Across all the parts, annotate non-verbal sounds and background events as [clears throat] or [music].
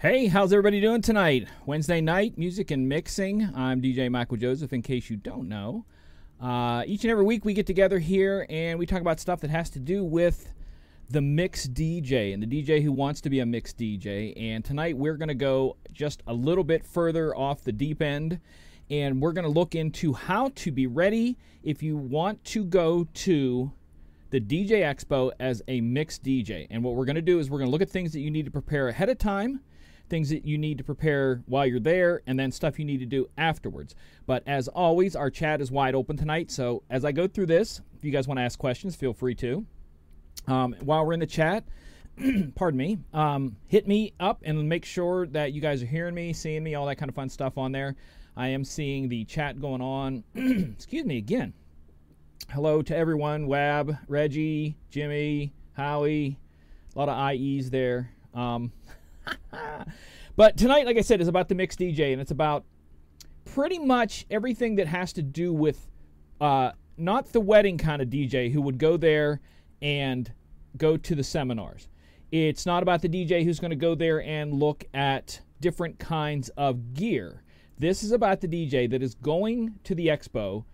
Hey, how's everybody doing tonight? Wednesday night, music and mixing. I'm DJ Michael Joseph, in case you don't know. Uh, each and every week we get together here and we talk about stuff that has to do with the mix DJ and the DJ who wants to be a mixed DJ. And tonight we're going to go just a little bit further off the deep end and we're going to look into how to be ready if you want to go to the DJ Expo as a mixed DJ. And what we're going to do is we're going to look at things that you need to prepare ahead of time things that you need to prepare while you're there, and then stuff you need to do afterwards. But as always, our chat is wide open tonight. So as I go through this, if you guys want to ask questions, feel free to. Um, while we're in the chat, [clears throat] pardon me, um, hit me up and make sure that you guys are hearing me, seeing me, all that kind of fun stuff on there. I am seeing the chat going on. [clears throat] Excuse me again. Hello to everyone Wab, Reggie, Jimmy, Howie, a lot of IEs there. Um, [laughs] [laughs] but tonight, like I said, is about the mixed DJ, and it's about pretty much everything that has to do with uh, not the wedding kind of DJ who would go there and go to the seminars. It's not about the DJ who's going to go there and look at different kinds of gear. This is about the DJ that is going to the expo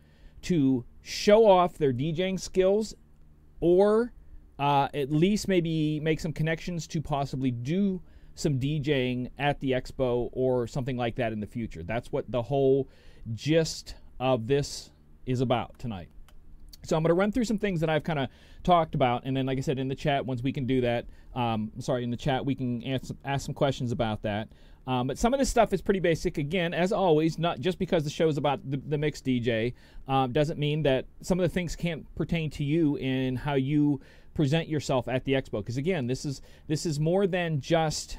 to show off their DJing skills or uh, at least maybe make some connections to possibly do some DJing at the expo or something like that in the future. That's what the whole gist of this is about tonight. So I'm going to run through some things that I've kind of talked about, and then, like I said, in the chat, once we can do that, um, sorry, in the chat, we can ask, ask some questions about that. Um, but some of this stuff is pretty basic. Again, as always, not just because the show is about the, the mixed DJ um, doesn't mean that some of the things can't pertain to you in how you present yourself at the expo. Because again, this is this is more than just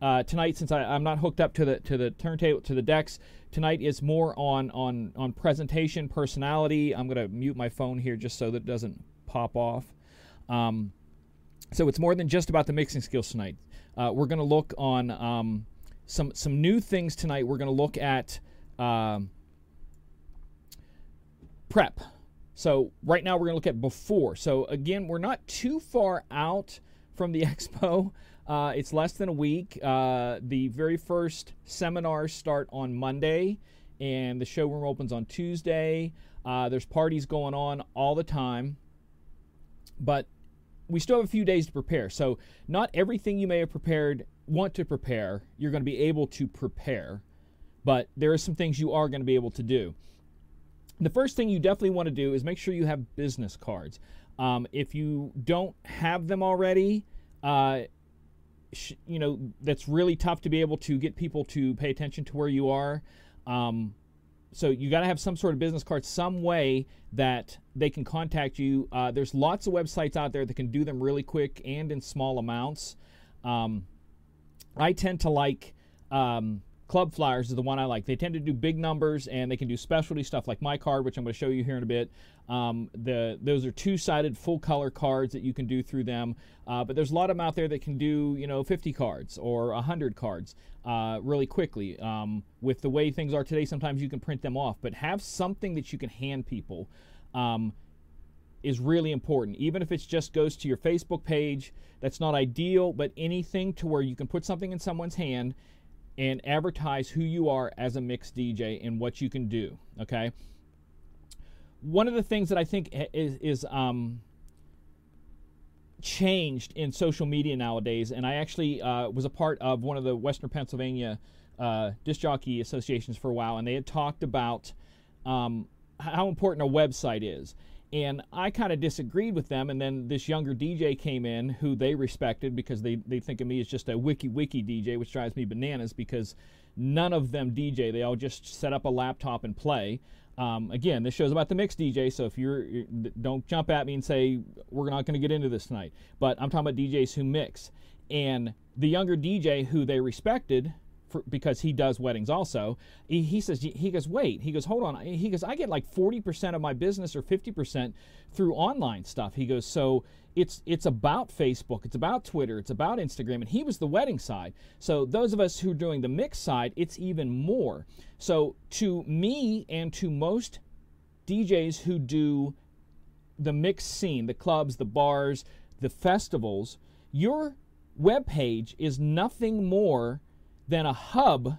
uh, tonight, since I, am not hooked up to the to the turntable to the decks, tonight is more on on on presentation, personality. I'm gonna mute my phone here just so that it doesn't pop off. Um, so it's more than just about the mixing skills tonight. Uh, we're gonna look on um, some some new things tonight. We're gonna look at um, prep. So right now we're gonna look at before. So again, we're not too far out from the [laughs] expo. Uh, it's less than a week. Uh, the very first seminars start on Monday, and the showroom opens on Tuesday. Uh, there's parties going on all the time, but we still have a few days to prepare. So, not everything you may have prepared, want to prepare, you're going to be able to prepare, but there are some things you are going to be able to do. The first thing you definitely want to do is make sure you have business cards. Um, if you don't have them already, uh, you know that's really tough to be able to get people to pay attention to where you are. Um, so you got to have some sort of business card, some way that they can contact you. Uh, there's lots of websites out there that can do them really quick and in small amounts. Um, I tend to like um, Club Flyers is the one I like. They tend to do big numbers and they can do specialty stuff like my card, which I'm going to show you here in a bit. Um, the those are two-sided full color cards that you can do through them. Uh, but there's a lot of them out there that can do you know 50 cards or 100 cards uh, really quickly. Um, with the way things are today, sometimes you can print them off, but have something that you can hand people. Um, is really important. Even if it just goes to your Facebook page, that's not ideal, but anything to where you can put something in someone's hand and advertise who you are as a mixed DJ and what you can do. Okay. One of the things that I think is, is um, changed in social media nowadays, and I actually uh, was a part of one of the Western Pennsylvania uh, disc jockey associations for a while, and they had talked about um, how important a website is. And I kind of disagreed with them. And then this younger DJ came in who they respected because they, they think of me as just a wiki wiki DJ, which drives me bananas because none of them DJ. They all just set up a laptop and play. Um, again, this show's about the mix DJ, so if you're, don't jump at me and say we're not going to get into this tonight. But I'm talking about DJs who mix, and the younger DJ who they respected for, because he does weddings also. He, he, says he goes wait he goes hold on he goes I get like 40% of my business or 50% through online stuff. He goes so it's it's about Facebook, it's about Twitter, it's about Instagram and he was the wedding side. So those of us who are doing the mix side, it's even more. So to me and to most DJs who do the mix scene, the clubs, the bars, the festivals, you're web page is nothing more than a hub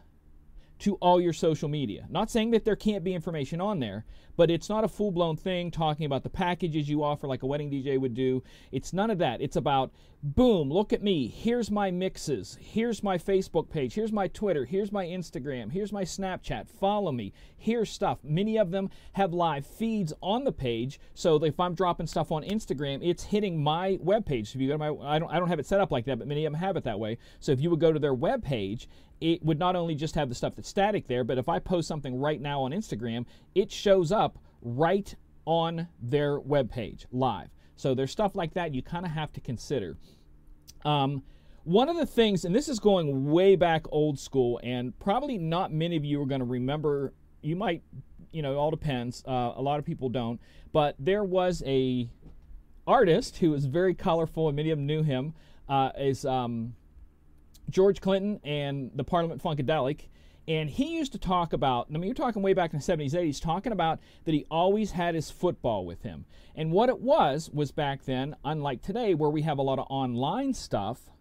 to all your social media. Not saying that there can't be information on there, but it's not a full blown thing talking about the packages you offer like a wedding DJ would do. It's none of that. It's about, boom, look at me. Here's my mixes. Here's my Facebook page. Here's my Twitter. Here's my Instagram. Here's my Snapchat. Follow me. Here's stuff. Many of them have live feeds on the page. So if I'm dropping stuff on Instagram, it's hitting my webpage. If you go to my, I don't, I don't have it set up like that, but many of them have it that way. So if you would go to their webpage, it would not only just have the stuff that's static there, but if I post something right now on Instagram, it shows up right on their web page live. So there's stuff like that you kind of have to consider. Um, one of the things, and this is going way back old school, and probably not many of you are going to remember. You might, you know, it all depends. Uh, a lot of people don't, but there was a artist who was very colorful, and many of them knew him. Uh, is um, George Clinton and the Parliament Funkadelic. And he used to talk about, I mean, you're talking way back in the 70s, 80s, talking about that he always had his football with him. And what it was, was back then, unlike today, where we have a lot of online stuff,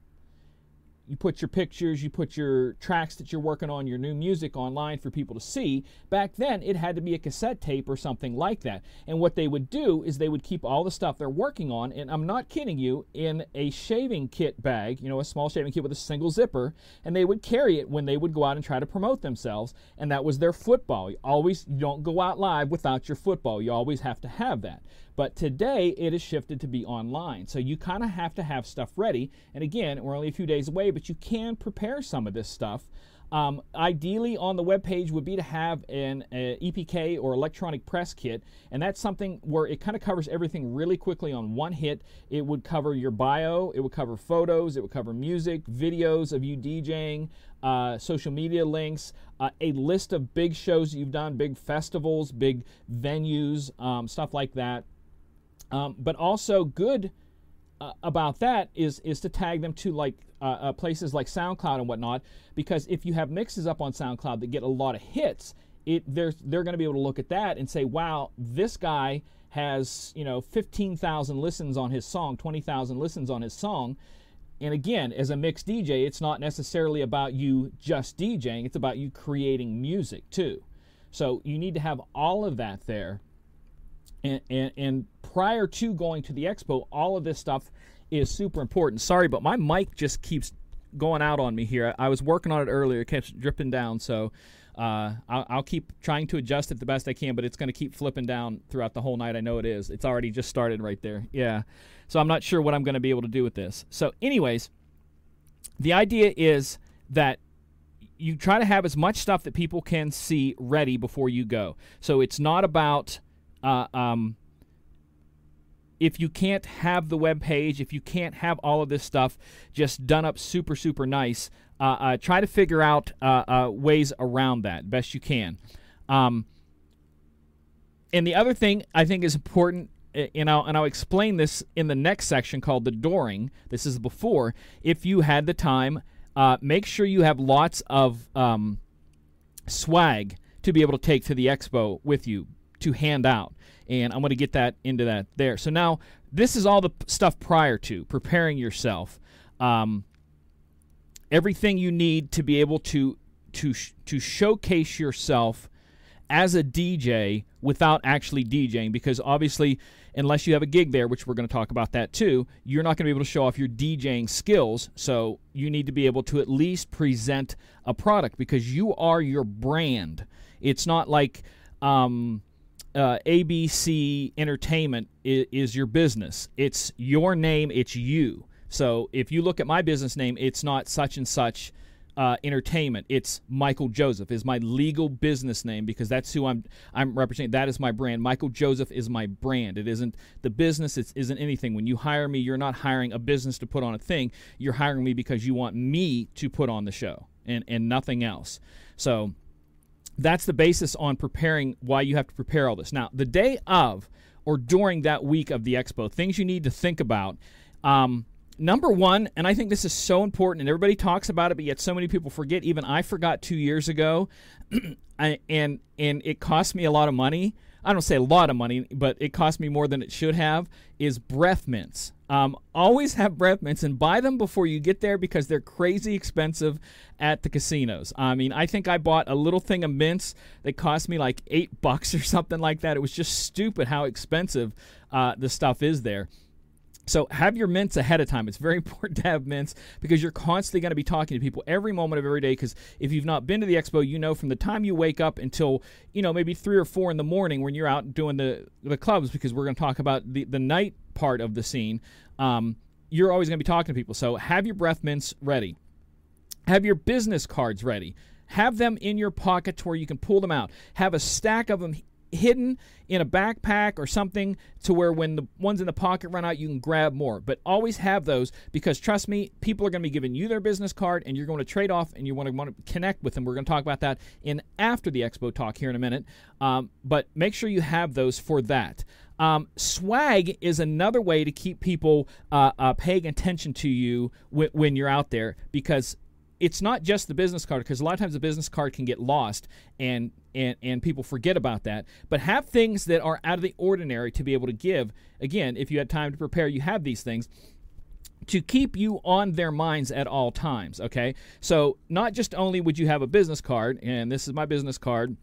you put your pictures, you put your tracks that you're working on, your new music online for people to see. Back then, it had to be a cassette tape or something like that. And what they would do is they would keep all the stuff they're working on, and I'm not kidding you, in a shaving kit bag, you know, a small shaving kit with a single zipper, and they would carry it when they would go out and try to promote themselves. And that was their football. You always you don't go out live without your football. You always have to have that. But today it has shifted to be online. So you kind of have to have stuff ready. And again, we're only a few days away, but you can prepare some of this stuff. Um, ideally, on the web page would be to have an EPK or electronic press kit, and that's something where it kind of covers everything really quickly on one hit. It would cover your bio, it would cover photos, it would cover music, videos of you DJing, uh, social media links, uh, a list of big shows you've done, big festivals, big venues, um, stuff like that. Um, but also good uh, about that is is to tag them to like uh, uh, places like SoundCloud and whatnot, because if you have mixes up on SoundCloud that get a lot of hits, it they're they're going to be able to look at that and say, wow, this guy has you know 15,000 listens on his song, 20,000 listens on his song. And again, as a mixed DJ, it's not necessarily about you just DJing; it's about you creating music too. So you need to have all of that there and, and, and prior to going to the expo, all of this stuff is super important. Sorry, but my mic just keeps going out on me here. I was working on it earlier, it kept dripping down, so uh, I'll, I'll, keep trying to adjust it the best I can, but it's going to keep flipping down throughout the whole night. I know it is. It's already just started right there. Yeah. So I'm not sure what I'm going to be able to do with this. So, anyways, the idea is that you try to have as much stuff that people can see ready before you go. So it's not about uh, um, if you can't have the web page, if you can't have all of this stuff just done up super, super nice, uh, uh, try to figure out uh, uh, ways around that best you can. Um, and the other thing I think is important, and I'll, and I'll explain this in the next section called the dooring. This is before. If you had the time, uh, make sure you have lots of um, swag to be able to take to the expo with you to hand out. And I'm going to get that into that there. So now this is all the stuff prior to preparing yourself. Um, everything you need to be able to to to showcase yourself as a DJ without actually DJing because obviously unless you have a gig there which we're going to talk about that too you're not going to be able to show off your DJing skills so you need to be able to at least present a product because you are your brand it's not like um, uh, ABC Entertainment is, is your business. It's your name. It's you. So if you look at my business name, it's not such and such uh, entertainment. It's Michael Joseph is my legal business name because that's who I'm I'm representing. That is my brand. Michael Joseph is my brand. It isn't the business. It isn't anything. When you hire me, you're not hiring a business to put on a thing. You're hiring me because you want me to put on the show and and nothing else. So that's the basis on preparing why you have to prepare all this. Now, the day of or during that week of the expo, things you need to think about. Um, number one, and I think this is so important, and everybody talks about it, but yet so many people forget. Even I forgot two years ago, [clears throat] and and it cost me a lot of money. I don't say a lot of money, but it cost me more than it should have, is breath mints. Um, always have breath mints and buy them before you get there because they're crazy expensive at the casinos. I mean, I think I bought a little thing of mints that cost me like eight [laughs] bucks or something like that. It was just stupid how expensive uh, the stuff is there. So have your mints ahead of time. It's very [laughs] important to have mints because you're constantly going to be talking to people every moment of every day. Because if you've not been to the expo, you know from the time you wake up until you know maybe three or four in the morning when you're out doing the the clubs. Because we're going to talk about the the night part of the scene. Um, you're always going to be talking to people. So have your breath mints ready. Have your business cards ready. Have them in your pocket to where you can pull them out. Have a stack of them hidden in a backpack or something to where when the ones in the pocket run out, you can grab more. But always have those because trust me, people are going to be giving you their business card and you're going to trade off and you want to want to connect with them. We're going to talk about that in after the expo talk here in a minute. Um, but make sure you have those for that. Um, swag is another way to keep people uh, uh, paying attention to you when you're out there because it's not just the business card because a lot of times the business card can get lost and and and people forget about that. But have things that are out of the ordinary to be able to give. Again if you had time to prepare you have these things to keep you on their minds at all times okay? So not just only would you have a business card and this is my business card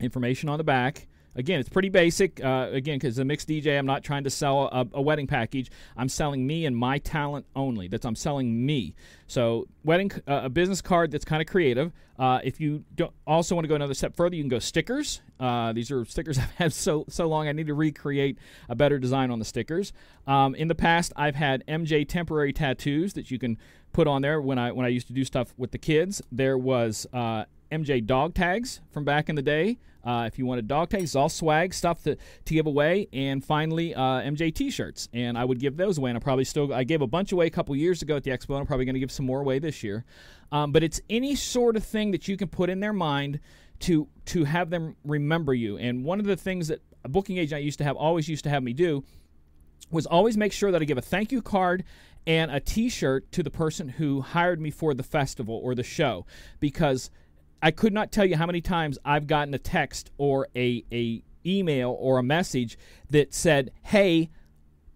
information on the back Again, it's pretty basic. Uh, again, because a mixed DJ, I'm not trying to sell a, a, wedding package. I'm selling me and my talent only. That's I'm selling me. So, wedding uh, a business card that's kind of creative. Uh, if you also want to go another step further, you can go stickers. Uh, these are stickers [laughs] I've had so so long. I need to recreate a better design on the stickers. Um, in the past, I've had MJ temporary tattoos that you can put on there. When I when I used to do stuff with the kids, there was uh, MJ dog tags from back in the day. Uh, if you wanted dog tags, all swag stuff to, to give away, and finally uh, MJ T-shirts, and I would give those away. And I probably still I gave a bunch away a couple years ago at the expo, and I'm probably going to give some more away this year. Um, but it's any sort of thing that you can put in their mind to to have them remember you. And one of the things that a booking agent I used to have always used to have me do was always make sure that I give a thank you card and a T-shirt to the person who hired me for the festival or the show because I could not tell you how many times I've gotten a text or a, a email or a message that said, "Hey,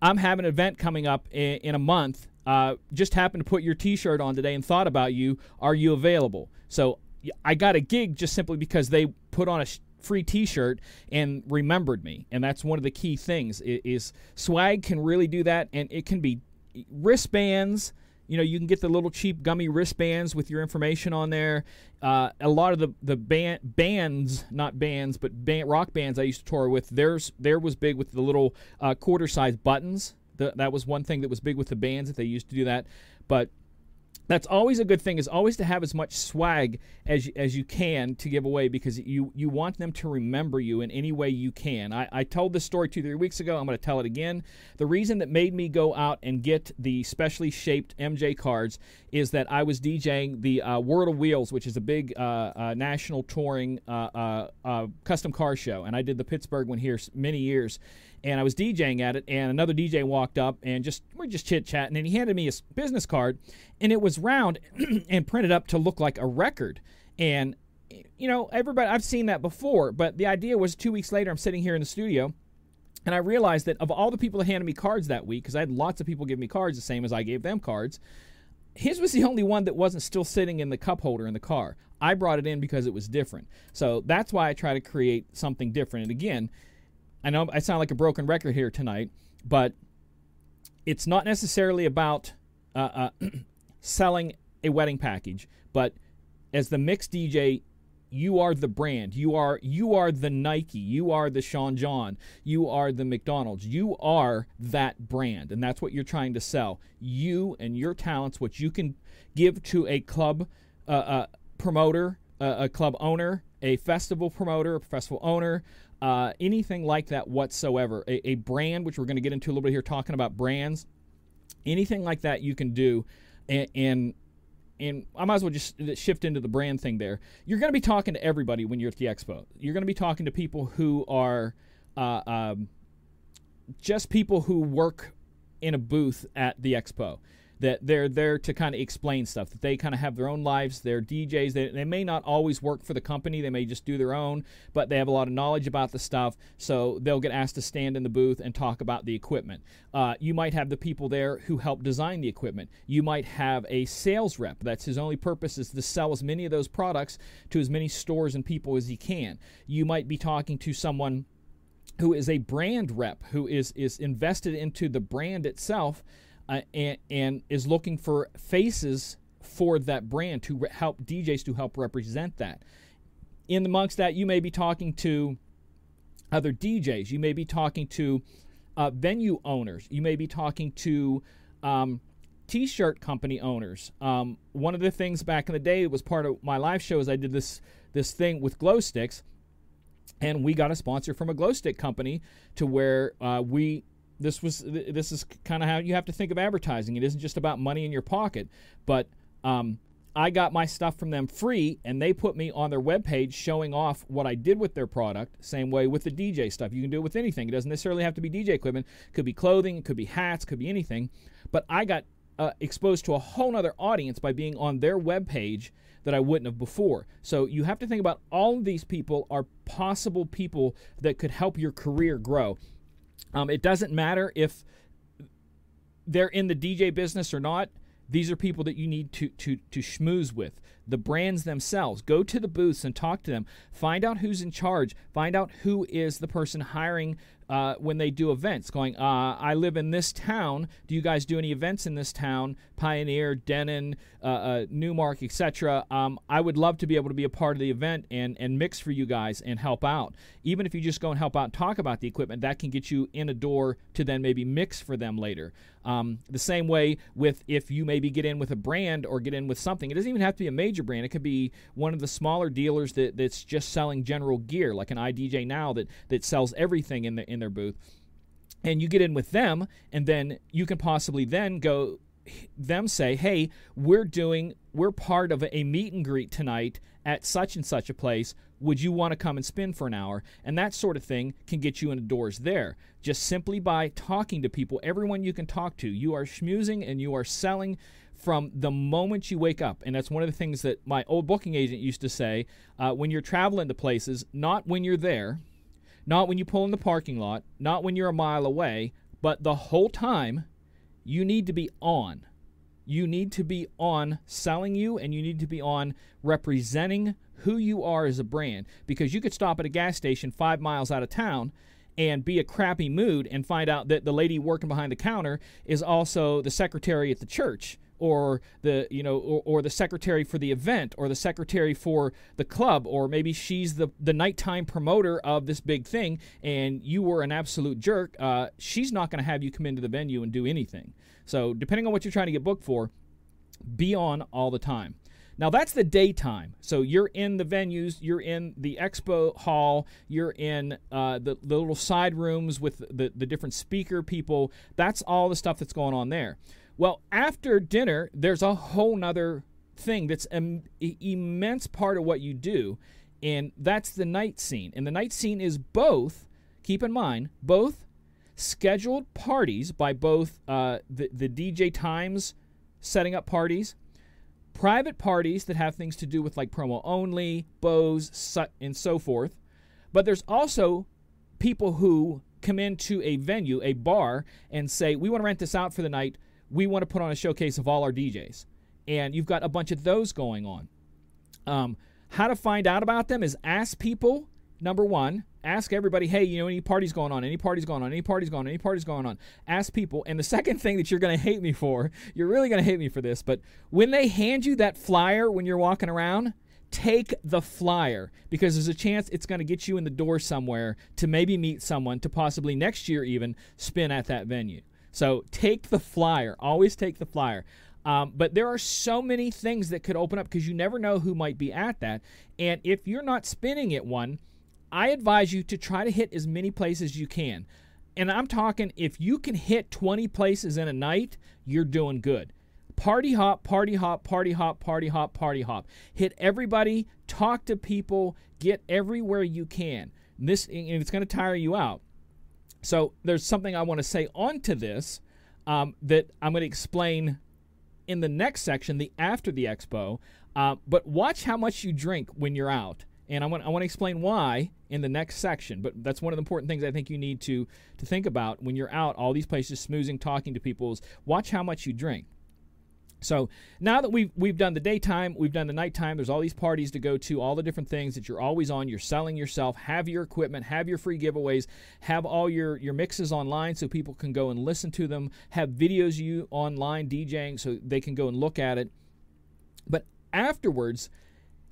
I'm having an event coming up in, in a month. Uh, just happened to put your T-shirt on today and thought about you. Are you available?" So I got a gig just simply because they put on a sh- free T-shirt and remembered me, and that's one of the key things. Is, is swag can really do that, and it can be wristbands you know, you can get the little cheap gummy wristbands with your information on there. Uh, a lot of the the band, bands, not bands, but band, rock bands I used to tour with, theirs there was big with the little uh, quarter size buttons. The, that was one thing that was big with the bands that they used to do that. But that's always a good thing is always to have as much swag as as you can to give away because you you want them to remember you in any way you can. I, I told this story two three weeks ago. I'm going to tell it again. The reason that made me go out and get the specially shaped mj cards is that i was djing the uh, world of wheels which is a big uh, uh, national touring uh, uh, uh, custom car show. And i did the pittsburgh one here many years and I was DJing at it, and another DJ walked up and just we're just chit chatting, and he handed me his business card, and it was round [clears throat] and printed up to look like a record, and you know everybody I've seen that before, but the idea was two weeks later I'm sitting here in the studio. And I realized that of all the people that handed me cards that week, because I had lots of people give me cards the same as I gave them cards, his was the only one that wasn't still sitting in the cup holder in the car. I brought it in because it was different. So that's why I try to create something different. And again, I know I sound like a broken record here tonight, but it's not necessarily about uh, uh, [clears throat] selling a wedding package, but as the mix DJ, you are the brand. You are you are the Nike. You are the Sean John. You are the McDonald's. You are that brand, and that's what you're trying to sell. You and your talents, what you can give to a club uh, uh promoter, a club owner, a festival promoter, a festival owner, uh, anything like that whatsoever. A, a brand, which we're going to get into a little bit here, talking about brands, anything like that you can do, and, and and I might as well just shift into the brand thing there. You're going to be talking to everybody when you're at the expo. You're going to be talking to people who are uh, um, just people who work in a booth at the expo. That they're there to kind of explain stuff, that they kind of have their own lives. They're DJs. They, they may not always work for the company, they may just do their own, but they have a lot of knowledge about the stuff, so they'll get asked to stand in the booth and talk about the equipment. Uh, you might have the people there who help design the equipment. You might have a sales rep. That's his only purpose is to sell as many of those products to as many stores and people as he can. You might be talking to someone who is a brand rep who is is invested into the brand itself uh, and, and is looking for faces for that brand to re- help DJs to help represent that. In amongst that, you may be talking to other DJs. You may be talking to uh, venue owners. You may be talking to um, t-shirt company owners. Um, one of the things back in the day was part of my live shows. I did this this thing with glow sticks, and we got a sponsor from a glow stick company to where uh, we this was this is kind of how you have to think of advertising. It isn't just about money in your pocket, but um, I got my stuff from them free, and they put me on their webpage showing off what I did with their product. Same way with the DJ stuff. You can do it with anything. It doesn't necessarily have to be DJ equipment. It could be clothing. It could be hats. Could be anything. But I got uh, exposed to a whole other audience by being on their webpage that I wouldn't have before. So you have to think about all of these people are possible people that could help your career grow. Um, it doesn't matter if they're in the DJ business or not. These are people that you need to to to schmooze with. The brands themselves. Go to the booths and talk to them. Find out who's in charge. Find out who is the person hiring uh, when they do events, going, uh, I live in this town. Do you guys do any events in this town? Pioneer, Denon, uh, uh Numark, etc. Um, I would love to be able to be a part of the event and, and mix for you guys and help out. Even if you just go and help out and talk about the equipment, that can get you in a door to then maybe mix for them later. Um, the same way with if you maybe get in with a brand or get in with something, it doesn't even have to be a major brand. It could be one of the smaller dealers that, that's just selling general gear, like an iDJ Now that, that sells everything in the in their booth. And you get in with them, and then you can possibly then go them say, "Hey, we're doing we're part of a meet and greet tonight at such and such a place. Would you want to come and spin for an hour?" And that sort of thing can get you into doors there. Just simply by talking to people, everyone you can talk to. You are schmoozing and you are selling from the moment you wake up. And that's one of the things that my old booking agent used to say uh, when you're traveling to places, not when you're there, not when you pull in the parking lot, not when you're a mile away, but the whole time you need to be on. You need to be on selling you and you need to be on representing who you are as a brand because you could stop at a gas station five miles out of town and be a crappy mood and find out that the lady working behind the counter is also the secretary at the church or the you know or, or, the secretary for the event or the secretary for the club or maybe she's the the nighttime promoter of this big thing and you were an absolute jerk uh, she's not going to have you come into the venue and do anything so depending on what you're trying to get booked for be on all the time now that's the daytime. So you're in the venues, you're in the expo hall, you're in uh, the, the little side rooms with the, the different speaker people. That's all the stuff that's going on there. Well, after dinner, there's a whole nother thing that's an immense part of what you do, and that's the night scene. And the night scene is both, keep in mind, both scheduled parties by both uh, the, the DJ Times setting up parties, private parties that have things to do with like promo only, bows, and so forth. But there's also people who come into a venue, a bar, and say, We want to rent this out for the night we want to put on a showcase of all our DJs. And you've got a bunch of those going on. Um, how to find out about them is ask people, number one, ask everybody, hey, you know, any parties going on, any parties going on, any parties going on, any parties going on. Ask people. And the [laughs] second thing that you're going to hate me for, you're really going to hate me for this, but when they hand you that flyer when you're walking around, take the flyer because there's a chance it's going to get you in the door somewhere to maybe meet someone to possibly next year even spin at that venue. So take the flyer. Always take the flyer. Um, but there are so many things that could open up because you never know who might be at that. And if you're not spinning at one, I advise you to try to hit as many places as you can. And I'm talking if you can hit 20 places in a night, you're doing good. Party hop, party hop, party hop, party hop, party hop. Hit everybody, talk to people, get everywhere you can. This and it's going to tire you out. So there's something I want to say onto this um, that I'm going to explain in the next section, the after the expo. Uh, but watch how much you drink when you're out. And I want, I want to explain why in the next section. But that's one of the important things I think you need to, to think about when you're out, all these places, smoozing, talking to people, is watch how much you drink. So now that we've we've done the daytime, we've done the nighttime. There's all these parties to go to, all the different things that you're always on. You're selling yourself. Have your equipment. Have your free giveaways. Have all your your mixes online so people can go and listen to them. Have videos you online DJing so they can go and look at it. But afterwards,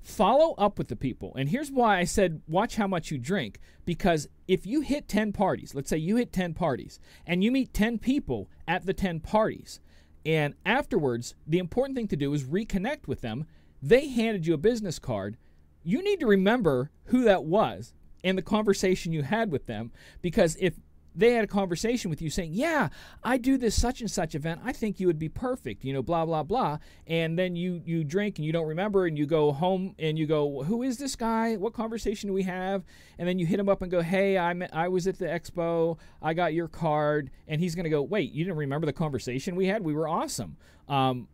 follow up with the people. And here's why I said watch how much you drink because if you hit 10 parties, let's say you hit 10 parties and you meet 10 people at the 10 parties and afterwards, the important thing to do is reconnect with them. They handed you a business card. You need to remember who that was and the conversation you had with them because if they had a conversation with you saying, "Yeah, I do this such and such event. I think you would be perfect." You know, blah blah blah. And then you you drink and you don't remember, and you go home and you go, "Who is this guy? What conversation do we have?" And then you hit him up and go, "Hey, I I was at the expo. I got your card." And he's to go, "Wait, you didn't remember the conversation we had? We were awesome." Um,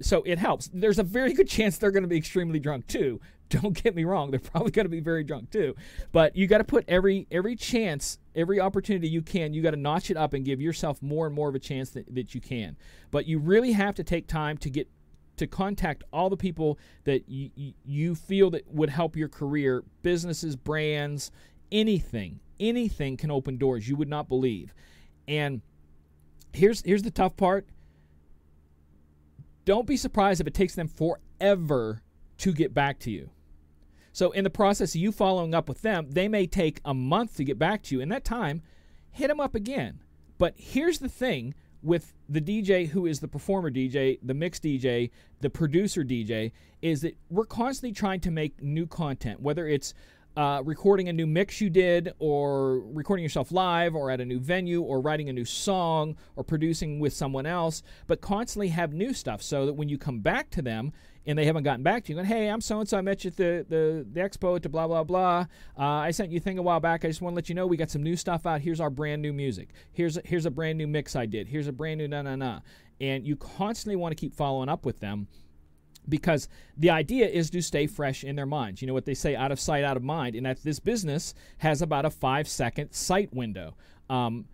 so it helps. There's a very good [laughs] chance they're going to be extremely drunk too. Don't get me wrong; they're probably going to be very drunk too. But you got to put every every chance, every opportunity you can. You got to notch it up and give yourself more and more of a chance that, that you can. But you really have to take time to get to contact all the people that you, you feel that would help your career, businesses, brands, anything, anything can open doors you would not believe. And here's here's the tough part. Don't be surprised if it takes them forever to get back to you. So, in the process of you following up with them, they may take a month to get back to you. In that time, hit them up again. But here's the thing with the DJ who is the performer DJ, the mix DJ, the producer DJ, is that we're constantly trying to make new content, whether it's uh, recording a new mix you did, or recording yourself live, or at a new venue, or writing a new song, or producing with someone else, but constantly have new stuff so that when you come back to them, and they haven't gotten back to you. And hey, I'm so and so. I met you at the, the, the expo to blah blah blah. Uh, I sent you a thing a while back. I just want to let you know we got some new stuff out. Here's our brand new music. Here's a, here's a brand new mix I did. Here's a brand new na na na. And you constantly want to keep following up with them because the idea is to stay fresh in their minds. You know what they say, out of sight, out of mind, and that this business has about a five second sight window. Um,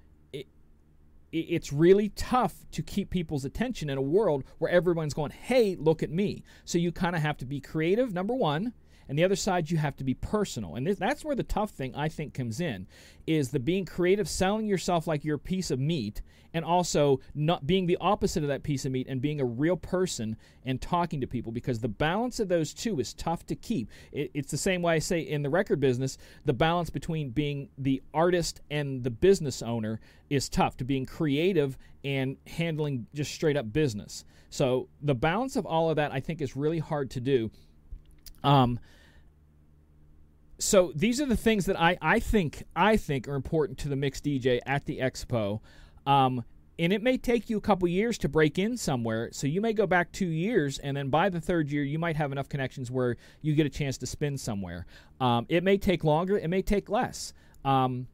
it's really tough to keep people's attention in a world where everyone's going, hey, look at me. So you kind of have to be creative, number one. And the other side, you have to be personal. And that's where the tough thing, I think, comes in is the being creative, selling yourself like you're a piece of meat, and also not being the opposite of that piece of meat and being a real person and talking to people because the balance of those two is tough to keep. It, it's the same way I say in the record business, the balance between being the artist and the business owner is tough to being creative and handling just straight up business. So the balance of all of that, I think, is really hard to do. Um, so these are the things that I, I think I think are important to the mixed DJ at the expo. Um, and it may take you a couple years to break in somewhere. So you may go back two years, and then by the third year, you might have enough connections where you get a chance to spin somewhere. Um, it may take longer. It may take less. Um,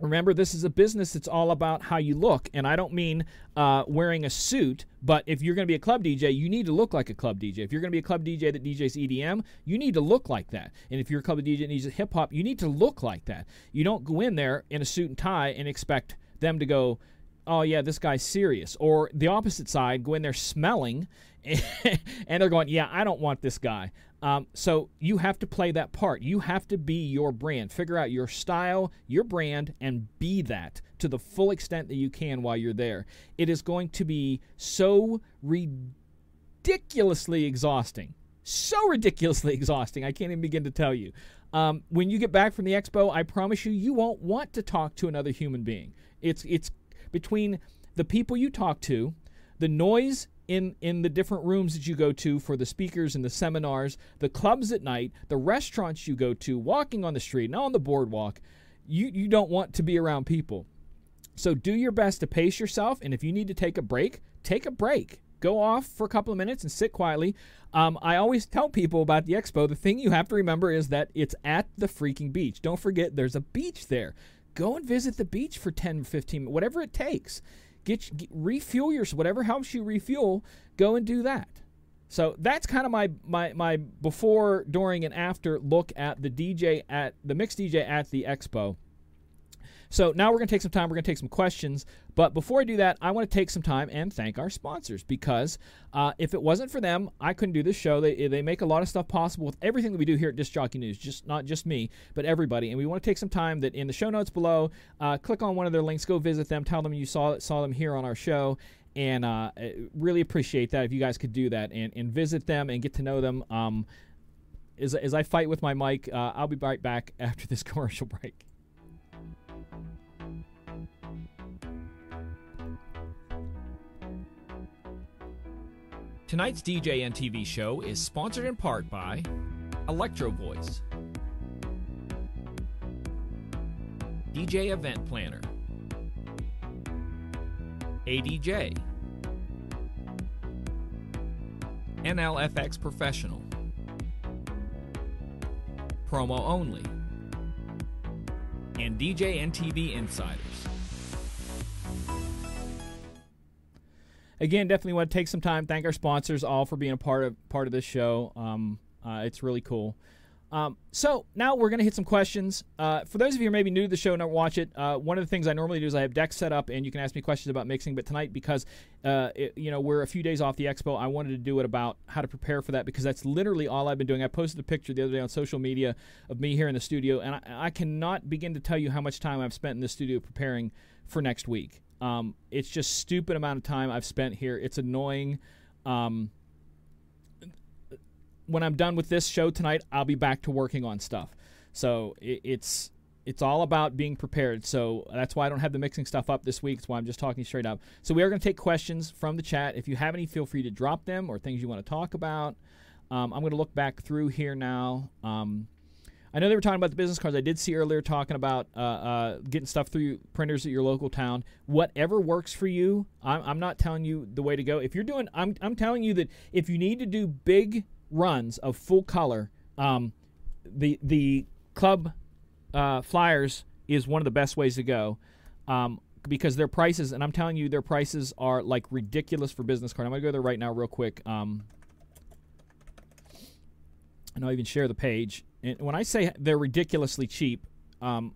Remember, this is a business that's all about how you look. And I don't mean uh, wearing a suit, but if you're going to be a club DJ, you need to look like a club DJ. If you're going to be a club DJ that DJs EDM, you need to look like that. And if you're a club DJ that needs hip hop, you need to look like that. You don't go in there in a suit and tie and expect them to go, oh, yeah, this guy's serious. Or the opposite side, go in there smelling [laughs] and they're going, yeah, I don't want this guy. Um, so you have to play that part. You have to be your brand. Figure out your style, your brand, and be that to the full extent that you can while you're there. It is going to be so ridiculously exhausting. So ridiculously [laughs] exhausting. I can't even begin to tell you. Um, when you get back from the expo, I promise you, you won't want to talk to another human being. It's it's between the people you talk to, the noise in in the different rooms that you go to for the speakers and the seminars, the clubs at night, the restaurants you go to, walking on the street, and on the boardwalk, you you don't want to be around people. So do your best to pace yourself, and if you need to take a break, take a break. Go off for a couple of minutes and sit quietly. Um, I always tell people about the expo. The thing you have to remember is that it's at the freaking beach. Don't forget, there's a beach there. Go and visit the beach for 10, 15, whatever it takes get, get refuel your whatever helps you refuel. Go and do that. So that's kind of my my my before, during, and after look at the DJ at the mix DJ at the expo. So now we're going to take some time. We're going to take some questions. But before I do that, I want to take some time and thank our sponsors because uh, if it wasn't for them, I couldn't do this show. They, they make a lot of stuff possible with everything that we do here at Disc Jockey News, just not just me, but everybody. And we want to take some time that in the show notes below, uh, click on one of their links, go visit them, tell them you saw saw them here on our show, and uh, really appreciate that if you guys could do that and, and visit them and get to know them. Um, as, as I fight with my mic, uh, I'll be right back [laughs] after this commercial break. Tonight's DJ and TV show is sponsored in part by Electro Voice, DJ Event Planner, ADJ, NLFX Professional, Promo Only, and DJ and TV Insiders. Again, definitely want to take some time. Thank our sponsors all for being a part of part of this show. Um, uh, it's really cool. Um, so now we're going to hit some questions. Uh, for those of you who are maybe new to the show and don't watch it, uh, one of the things I normally do is I have decks set up and you can ask me questions about mixing. But tonight, because uh, it, you know we're a few days off the expo, I wanted to do it about how to prepare for that because that's literally all I've been doing. I posted a picture the other day on social media of me here in the studio, and I, I cannot begin to tell you how much time I've spent in the studio preparing for next week. Um, it's just stupid amount of time I've spent here. It's annoying. Um, when I'm done with this show tonight, I'll be back to working on stuff. So it, it's it's all about being prepared. So that's why I don't have the mixing stuff up this week. That's why I'm just talking straight up. So we are going to take questions from the chat. If you have any, feel free to drop them or things you want to talk about. Um, I'm going to look back through here now. Um, I know they were talking about the business cards. I did see earlier talking about uh, uh, getting stuff through printers at your local town. Whatever works for you. I'm, I'm, not telling you the way to go. If you're doing, I'm, I'm telling you that if you need to do big runs of full color, um, the the club uh, flyers is one of the best ways to go. Um, because their prices, and I'm telling you, their prices are like ridiculous for business card. I'm gonna go there right now, real quick. Um, and I'll even share the page. And when I say they're ridiculously cheap, um,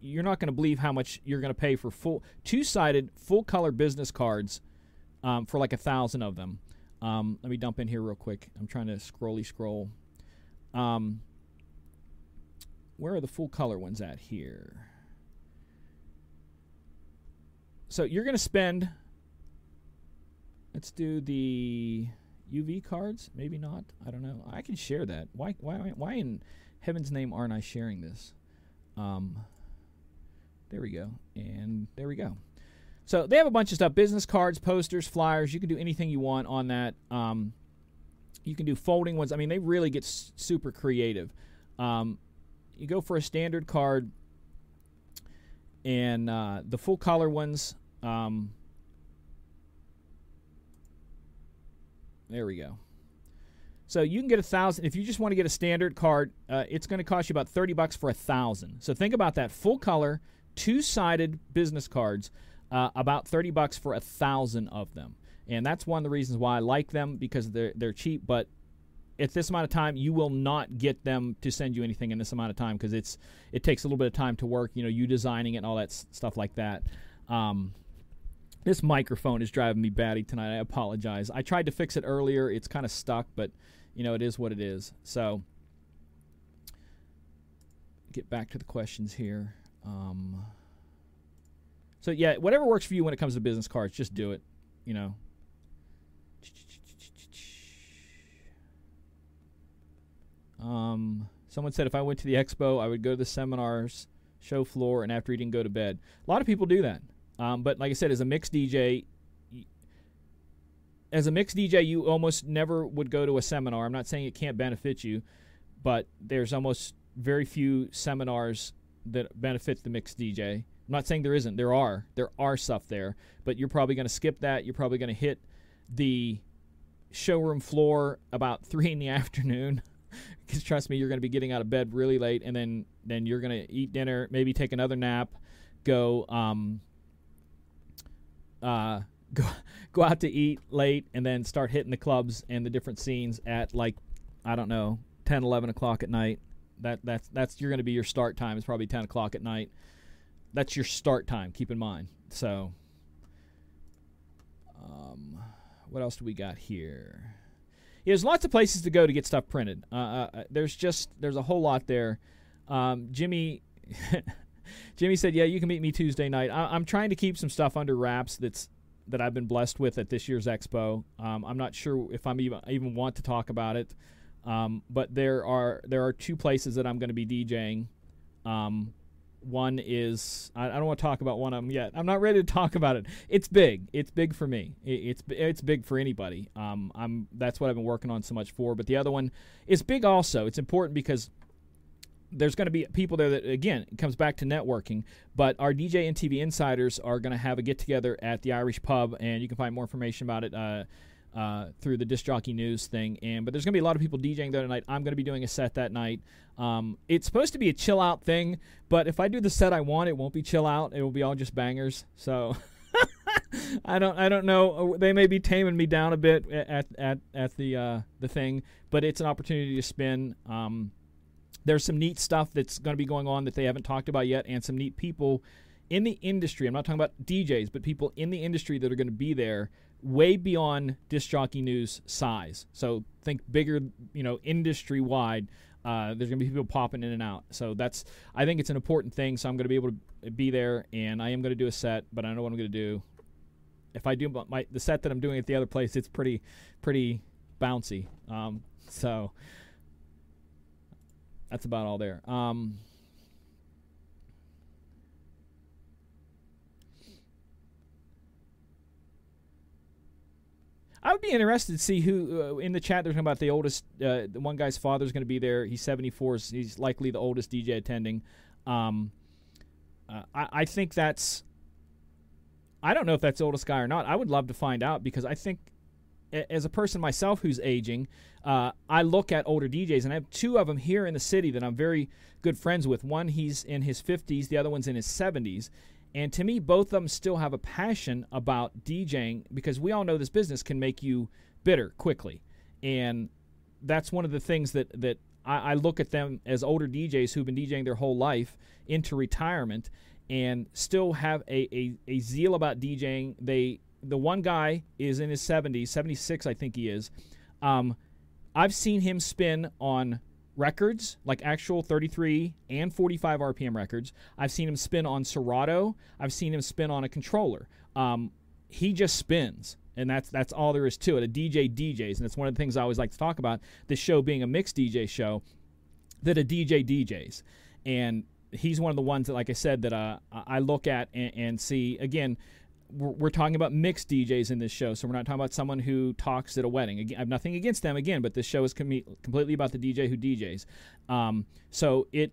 you're not going to believe how much you're going to pay for full two-sided, full-color business cards um, for like a thousand of them. Um, let me dump in here real quick. I'm trying to scrolly scroll. Um, where are the full color ones at here? So you're going to spend. Let's do the UV cards. Maybe not. I don't know. I can share that. Why? Why? Why in heaven's name aren't I sharing this? Um, there we go. And there we go. So they have a bunch of stuff business cards, posters, flyers. You can do anything you want on that. Um, you can do folding ones. I mean, they really get s- super creative. Um, you go for a standard card, and uh, the full color ones. Um, there we go. So you can get a thousand if you just want to get a standard card. Uh, it's going to cost you about thirty bucks for a thousand. So think about that: full color, two-sided business cards, uh, about thirty bucks for a thousand of them. And that's one of the reasons why I like them because they're they're cheap. But at this amount of time, you will not get them to send you anything in this amount of time because it's it takes a little bit of time to work. You know, you designing it and all that s- stuff like that. Um, this microphone is driving me batty tonight. I apologize. I tried to fix it earlier. It's kind of stuck, but you know, it is what it is. So, get back to the questions here. Um, so yeah, whatever works for you when it comes to business cards, just do it. You know. Um, someone said if I went to the expo, I would go to the seminars, show floor, and after eating, go to bed. A lot of people do that. Um, but like I said, as a mixed DJ, as a mixed DJ, you almost never would go to a seminar. I'm not saying it can't benefit you, but there's almost very few seminars that benefit the mixed DJ. I'm not saying there isn't. There are. There are stuff there, but you're probably going to skip that. You're probably going to hit the showroom floor about [laughs] three in the afternoon. Because trust me, you're going to be getting out of bed really late, and then then you're going to eat dinner, maybe take another nap, go um, uh, [laughs] go go out to eat late and then start hitting the clubs and the different scenes at like I don't know 10, 11 o'clock at night. That that's that's you're going to be your start time. It's probably 10 o'clock at night. That's your start time. Keep in mind. So, um, what else do we got here? Yeah, there's lots of places to go to get stuff printed. Uh, uh, uh there's just there's a whole lot there. Um, Jimmy. [laughs] Jimmy said, "Yeah, you can meet me Tuesday night. I- am trying to keep some stuff under wraps that's that I've been blessed with at this year's expo. Um, I'm not sure if I'm even I even want to talk about it, um, but there are there are two places that I'm going to be DJing. Um, one is I, I, don't want to talk about one of them yet. I'm not ready to talk about it. It's big. It's big for me. It, it's it's big for anybody. Um, I'm that's what I've been working on so much for. But the other one is big also. It's important because there's going to be people there that again it comes back to networking but our dj and tv insiders are going to have a get together at the irish pub and you can find more information about it uh, uh, through the disc jockey news thing and but there's going to be a lot of people djing there tonight i'm going to be doing a set that night um, it's supposed to be a chill out thing but if i do the set i want it won't be chill out it will be all just bangers so [laughs] I don't I don't know. They may be taming me down a bit at at at the uh, the thing, but it's an opportunity to spin. Um, there's some neat stuff that's going to be going on that they haven't talked about yet, and some neat people in the industry. I'm not talking about DJs, but people in the industry that are going to be there way beyond disc jockey news size. So think bigger, you know, industry wide. Uh, there's going to be people popping in and out. So that's, I think it's an important thing. So I'm going to be able to be there, and I am going to do a set, but I don't know what I'm going to do. If I do my the set that I'm doing at the other place, it's pretty, pretty bouncy. Um, so that's about all there. Um, I would be interested to see who uh, in the chat. They're talking about the oldest. Uh, the one guy's father is going to be there. He's 74. He's likely the oldest DJ attending. Um, uh, I, I, think that's. I don't know if that's the oldest guy or not. I would love to find out because I think as a person myself who's aging, uh, I look at older DJs, and I have two of them here in the city that I'm very good friends with. One, he's in his 50s, the other one's in his 70s. And to me, both of them still have a passion about DJing because we all know this business can make you bitter quickly. And that's one of the things that, that I, I look at them as older DJs who've been DJing their whole life into retirement and still have a, a, a zeal about DJing. They the one guy is in his 70s, 76, I think he is. Um, I've seen him spin on records, like actual 33 and 45 RPM records. I've seen him spin on Serato. I've seen him spin on a controller. Um, he just spins, and that's that's all there is to it. A DJ DJs, and that's one of the things I always like to talk about. This show being a mixed DJ show, that a DJ DJs, and he's one of the ones that, like I said, that uh, I look at and, and see again we're, we're, talking about mixed DJs in this show, so we're not talking about someone who talks at a wedding. Again, I have nothing against them, again, but this show is com- completely about the DJ who DJs. Um, so it,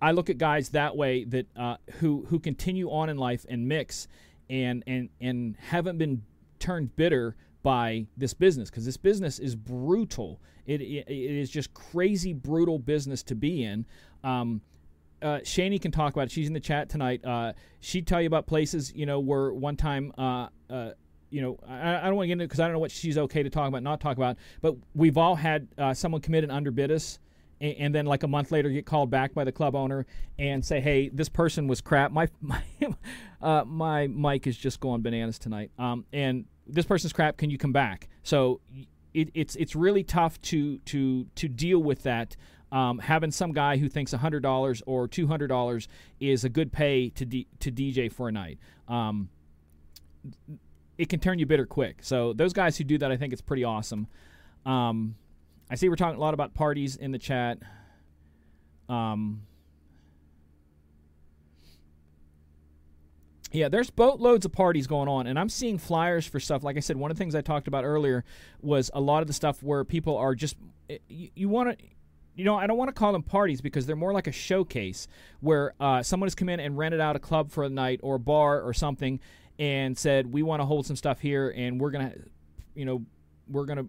I look at guys that way that uh, who who continue on in life and mix, and and and haven't been turned bitter by this business because this business is brutal. It, it, it is just crazy brutal business to be in. Um, uh, Shani can talk about it. She's in the chat tonight. Uh, she'd tell you about places, you know, where one time, uh, uh you know, I, I don't want to get into because I don't know what she's okay to talk about, not talk about. But we've all had uh, someone commit and underbid us, and, and, then like a month later get called back by the club owner and say, "Hey, this person was crap." My [laughs] my uh, my mic is just going bananas tonight. Um, and this person's crap. Can you come back? So it, it's it's really tough to to to deal with that um, having some guy who thinks $100 or $200 is a good pay to, D- to DJ for a night. Um, it can turn you bitter quick. So those guys who do that, I think it's pretty awesome. Um, I see we're talking a lot about parties in the chat. Um, yeah, there's boatloads of parties going on, and I'm seeing flyers for stuff. Like I said, one of the things I talked about earlier was a lot of the stuff where people are just eh, you, you want to you know, I don't want to call them parties because they're more like a showcase where uh, someone has come in and rented out a club for a night or a bar or something and said, we want to hold some stuff here and we're going to, you know, we're going to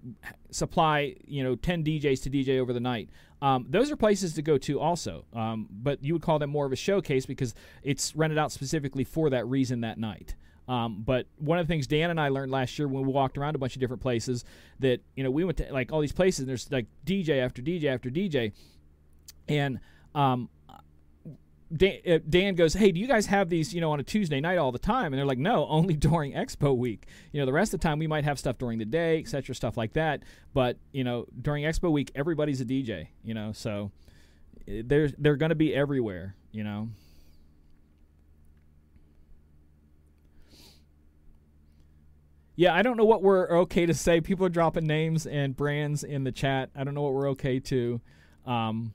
supply, you know, 10 DJs to DJ over the night. Um, those are places to go to also. Um, but you would call them more of a showcase because it's rented out specifically for that reason that night. Um, but one of the things Dan and I learned last year when we walked around a bunch of different places that you know we went to like all these places and there's like DJ after DJ after DJ, and um, Dan, uh, Dan, goes, "Hey, do you guys have these, you know, on a Tuesday night all the time?" And they're like, "No, only [laughs] during Expo week. You know, the rest of the time we might have stuff during the day, etc., stuff like that. But you know, during Expo week, everybody's a DJ. You know, so uh, they're they're going to be everywhere. You know." Yeah, I don't know what we're okay to say. People are dropping names and brands in the chat. I don't know what we're okay to. Um,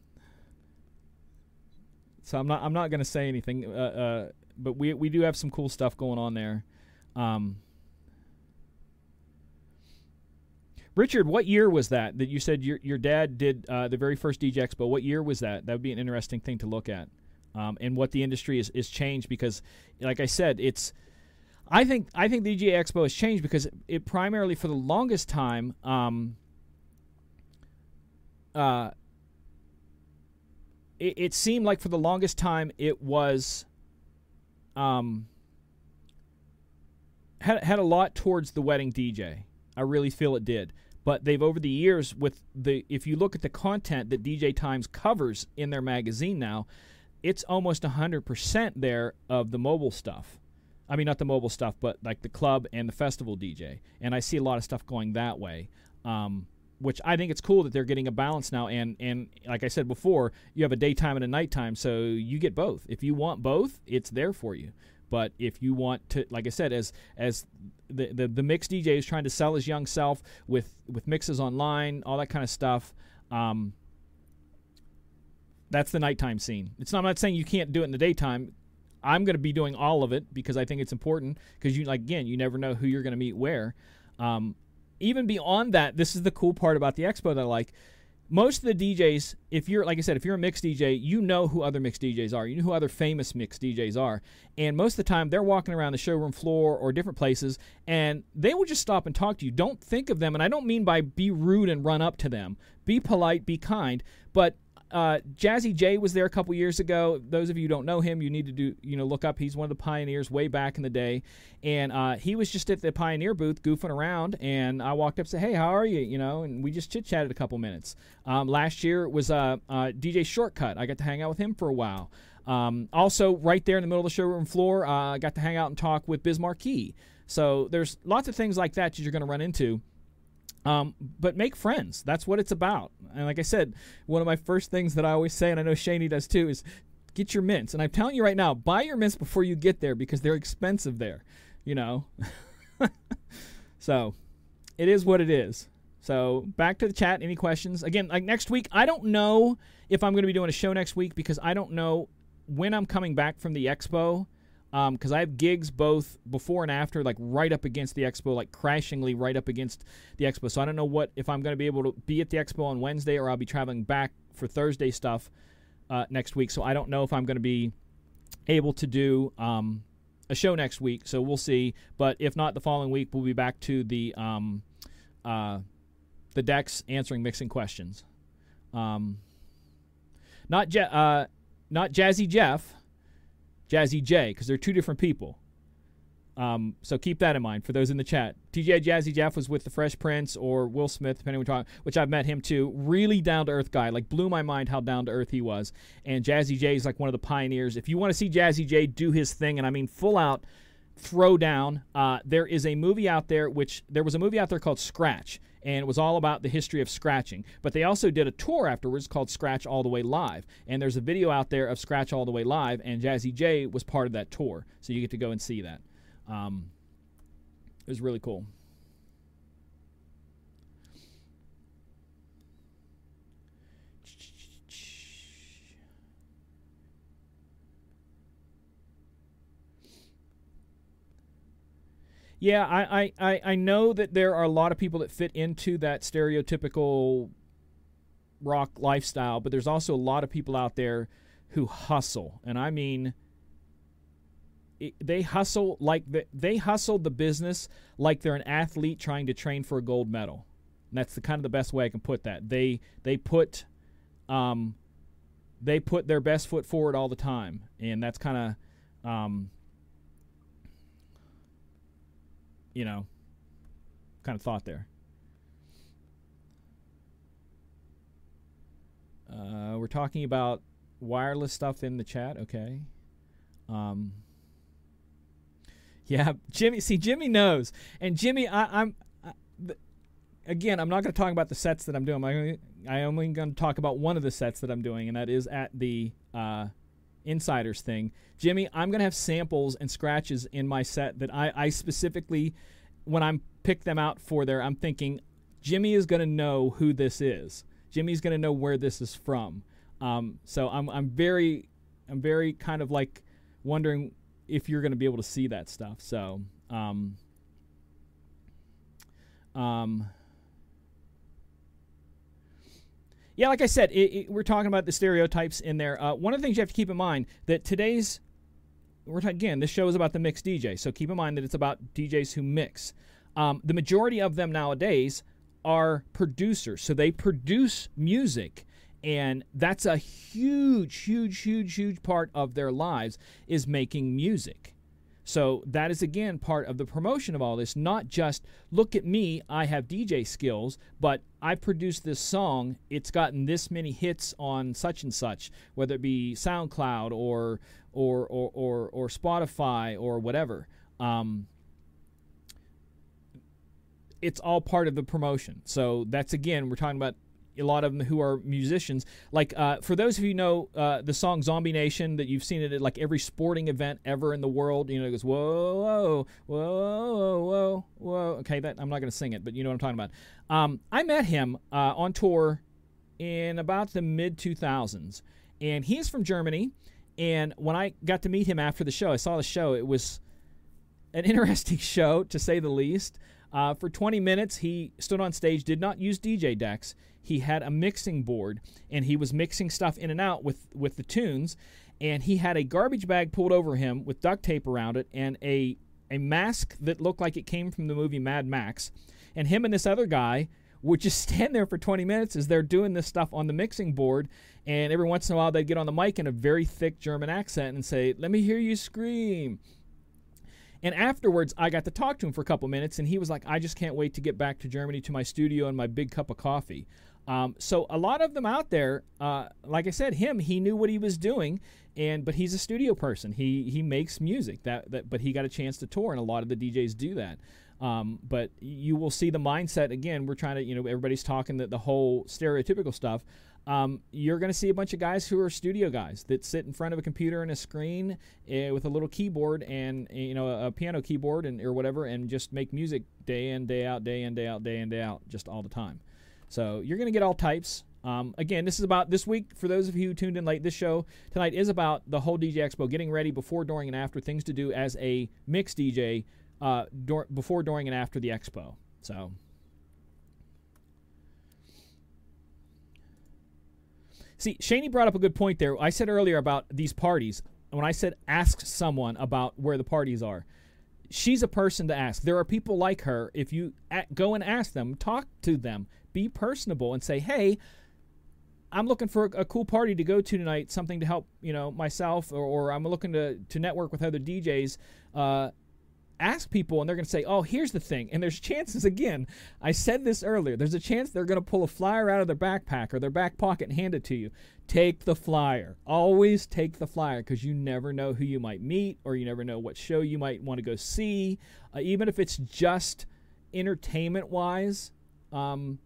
so I'm not I'm not to say anything. Uh, uh, but we we do have some cool stuff going on there. Um, Richard, what year was that that you said your your dad did uh, the very first DJ Expo? What year was that? That would be an interesting thing to look at, um, and what the industry is is changed because, like I said, it's I think I think the DJ Expo has changed because it primarily for the longest time. Um, uh, it, it, seemed like for the longest time it was um, had had a lot towards the wedding DJ. I really feel it did. But they've over the years with the if you look at the content that DJ Times covers in their magazine now, it's almost 100% there of the mobile stuff. I mean, not the mobile stuff, but like the club and the festival DJ. And I see a lot of stuff going that way. Um, which I think it's cool that they're getting a balance now. And and like I said before, you have a daytime and a nighttime, so you get both. If you want both, it's there for you. But if you want to, like I said, as as the the, the mix DJ is trying to sell his young self with with mixes online, all that kind of stuff. Um, that's the nighttime scene. It's not, I'm not saying you can't do it in the daytime. I'm going to be doing all of it because I think it's important because you like again you never know who you're going to meet where. Um, even beyond that, this is the cool part about the expo that I like. Most of the DJs, if you're like I said, if you're a mixed DJ, you know who other mixed DJs are. You know who other famous mixed DJs are. And most of the time, they're walking around the showroom floor or different places, and they will just stop and talk to you. Don't think of them, and I don't mean by be rude and run up to them. Be polite, be kind, but uh, Jazzy Jay was there a couple years ago. Those of you don't know him, you need to do you know look up. He's one of the pioneers way back in the day, and uh, he was just at the Pioneer booth goofing around. And I walked up and said, "Hey, how are you?" You know, and we just chit chatted a couple minutes. Um, last year was uh, uh DJ Shortkut. I got to hang out with him for a while. Um, also, right there in the middle of the showroom floor, uh, I got to hang out and talk with Biz Markie. So there's lots of things like that that you're going to run into. Um, but make friends. That's what it's about. And like I said, one of my first things that I always say, and I know Shaney does too, is get your mints. And I'm telling you right now, buy your mints before you get there because they're expensive there. You know. [laughs] so, it is what it is. So back to the chat. Any questions? Again, like next week, I don't know if I'm going to be doing a show next week because I don't know when I'm coming back from the expo because um, I have gigs both before and after, like right up against the expo, like crashingly right up against the expo. So I don't know what if I'm going to be able to be at the expo on Wednesday or I'll be traveling back for Thursday stuff uh, next week. So I don't know if I'm going to be able to do um, a show next week. So we'll see. But if not, the following week we'll be back to the um, uh, the decks answering mixing questions. Um, not Je- uh, not Jazzy Jeff Jazzy Jay, because they're two different people. Um, so keep that in mind for those in the chat. DJ Jazzy Jeff was with the Fresh Prince or Will Smith, depending on which, which I've met him too. Really down to earth guy. Like blew my mind how down to earth he was. And Jazzy Jay is like one of the pioneers. If you want to see Jazzy Jay do his thing, and I mean full out throw down, uh, there is a movie out there which there was a movie out there called Scratch and it was all about the history of scratching. But they also did a tour afterwards called Scratch All the Way Live, and there's a video out there of Scratch All the Way Live, and Jazzy Jay was part of that tour, so you get to go and see that. Um, it was really cool. Yeah, I, I, I know that there are a lot of people that fit into that stereotypical rock lifestyle, but there's also a lot of people out there who hustle. And I mean, they hustle like the, they hustle the business like they're an athlete trying to train for a gold medal. And that's the kind of the best way I can put that. They they put um, they put their best foot forward all the time, and that's kind of um, you know, kind of thought there. Uh, we're talking about wireless stuff in the chat. Okay. Um, yeah, [laughs] Jimmy. See, Jimmy knows, and Jimmy, I, am again. I'm not going to talk about the sets that I'm doing. I'm, I'm only going to talk about one of the sets that I'm doing, and that is at the uh, Insiders thing. Jimmy, I'm to have samples and scratches in my set that I, I specifically, when I'm pick them out for there, I'm thinking Jimmy is to know who this is. Jimmy's to know where this is from. Um, so I'm I'm very I'm very kind of like wondering if you're to be able to see that stuff. So um, um, yeah, like I said, it, it, we're talking about the stereotypes in there. Uh, one of the things you have to keep in mind that today's we're talking, again, this show is about the mixed DJ, so keep in mind that it's about DJs who mix. Um, the majority of them nowadays are producers. So they produce music and that's a huge huge huge huge part of their lives is making music. So that is again part of the promotion of all this, not just look at me, I have DJ skills, but I produced this song, it's gotten this many hits on such and such, whether it be SoundCloud or or or or, or Spotify or whatever. Um, it's all part of the promotion. So that's again, we're talking about a lot of them who are musicians. Like uh, for those of you know uh, the song "Zombie Nation" that you've seen it at like every sporting event ever in the world. You know, it goes whoa, whoa, whoa, whoa, whoa. Okay, that I'm not going to sing it, but you know what I'm talking about. Um, I met him uh, on tour in about the mid 2000s, and he is from Germany. And when I got to meet him after the show, I saw the show. It was an [laughs] interesting show to say the least. Uh, for 20 minutes, he stood on stage, did not use DJ decks. He had a mixing board, and he was mixing stuff in and out with, with the tunes. And he had a garbage bag pulled over him with duct tape around it and a, a mask that looked like it came from the movie Mad Max. And him and this other guy would just [laughs] stand there for 20 minutes as they're doing this stuff on the mixing board. And every once in a while, they'd get on the mic in a very thick German accent and say, Let me hear you scream. And afterwards, I got to talk to him for a couple minutes, and he was like, I just can't wait to get back to Germany to my studio and my big cup of coffee. Um, so a lot of them out there, uh, like I said, him he knew what he was doing, and but he's a studio person. He he makes music that that, but he got a chance to tour, and a lot of the DJs do that. Um, but you will see the mindset again. We're trying to, you know, everybody's talking the, the whole stereotypical stuff um, you're going to see a bunch of guys who are studio guys that sit in front of a computer and a screen uh, with a little keyboard and uh, you know a, piano keyboard and or whatever, and just make music day in day out, day in day out, day in day out, just all the time. So you're going to get all types. Um, again, this is about this week. For those of you who tuned in late, this show tonight is about the whole DJ Expo, getting ready before, during, and after, things to do as a mixed DJ uh, before, during, and after the expo. So See, Shaney brought up a good point there. I said earlier about these parties. When I said ask someone about where the parties are, she's a person to ask. There are people like her. If you go and ask them, talk to them, be personable, and say, "Hey, I'm looking for a, a cool party to go to tonight. Something to help you know myself, or, or I'm looking to to network with other DJs. Uh, ask people and they're going to say, oh, here's the thing. And there's chances, again, I said this earlier, there's a chance they're going to pull a flyer out of their backpack or their back pocket and hand it to you. Take the flyer. Always take the flyer because you never know who you might meet or you never know what show you might want to go see. Uh, even if it's just entertainment wise, um,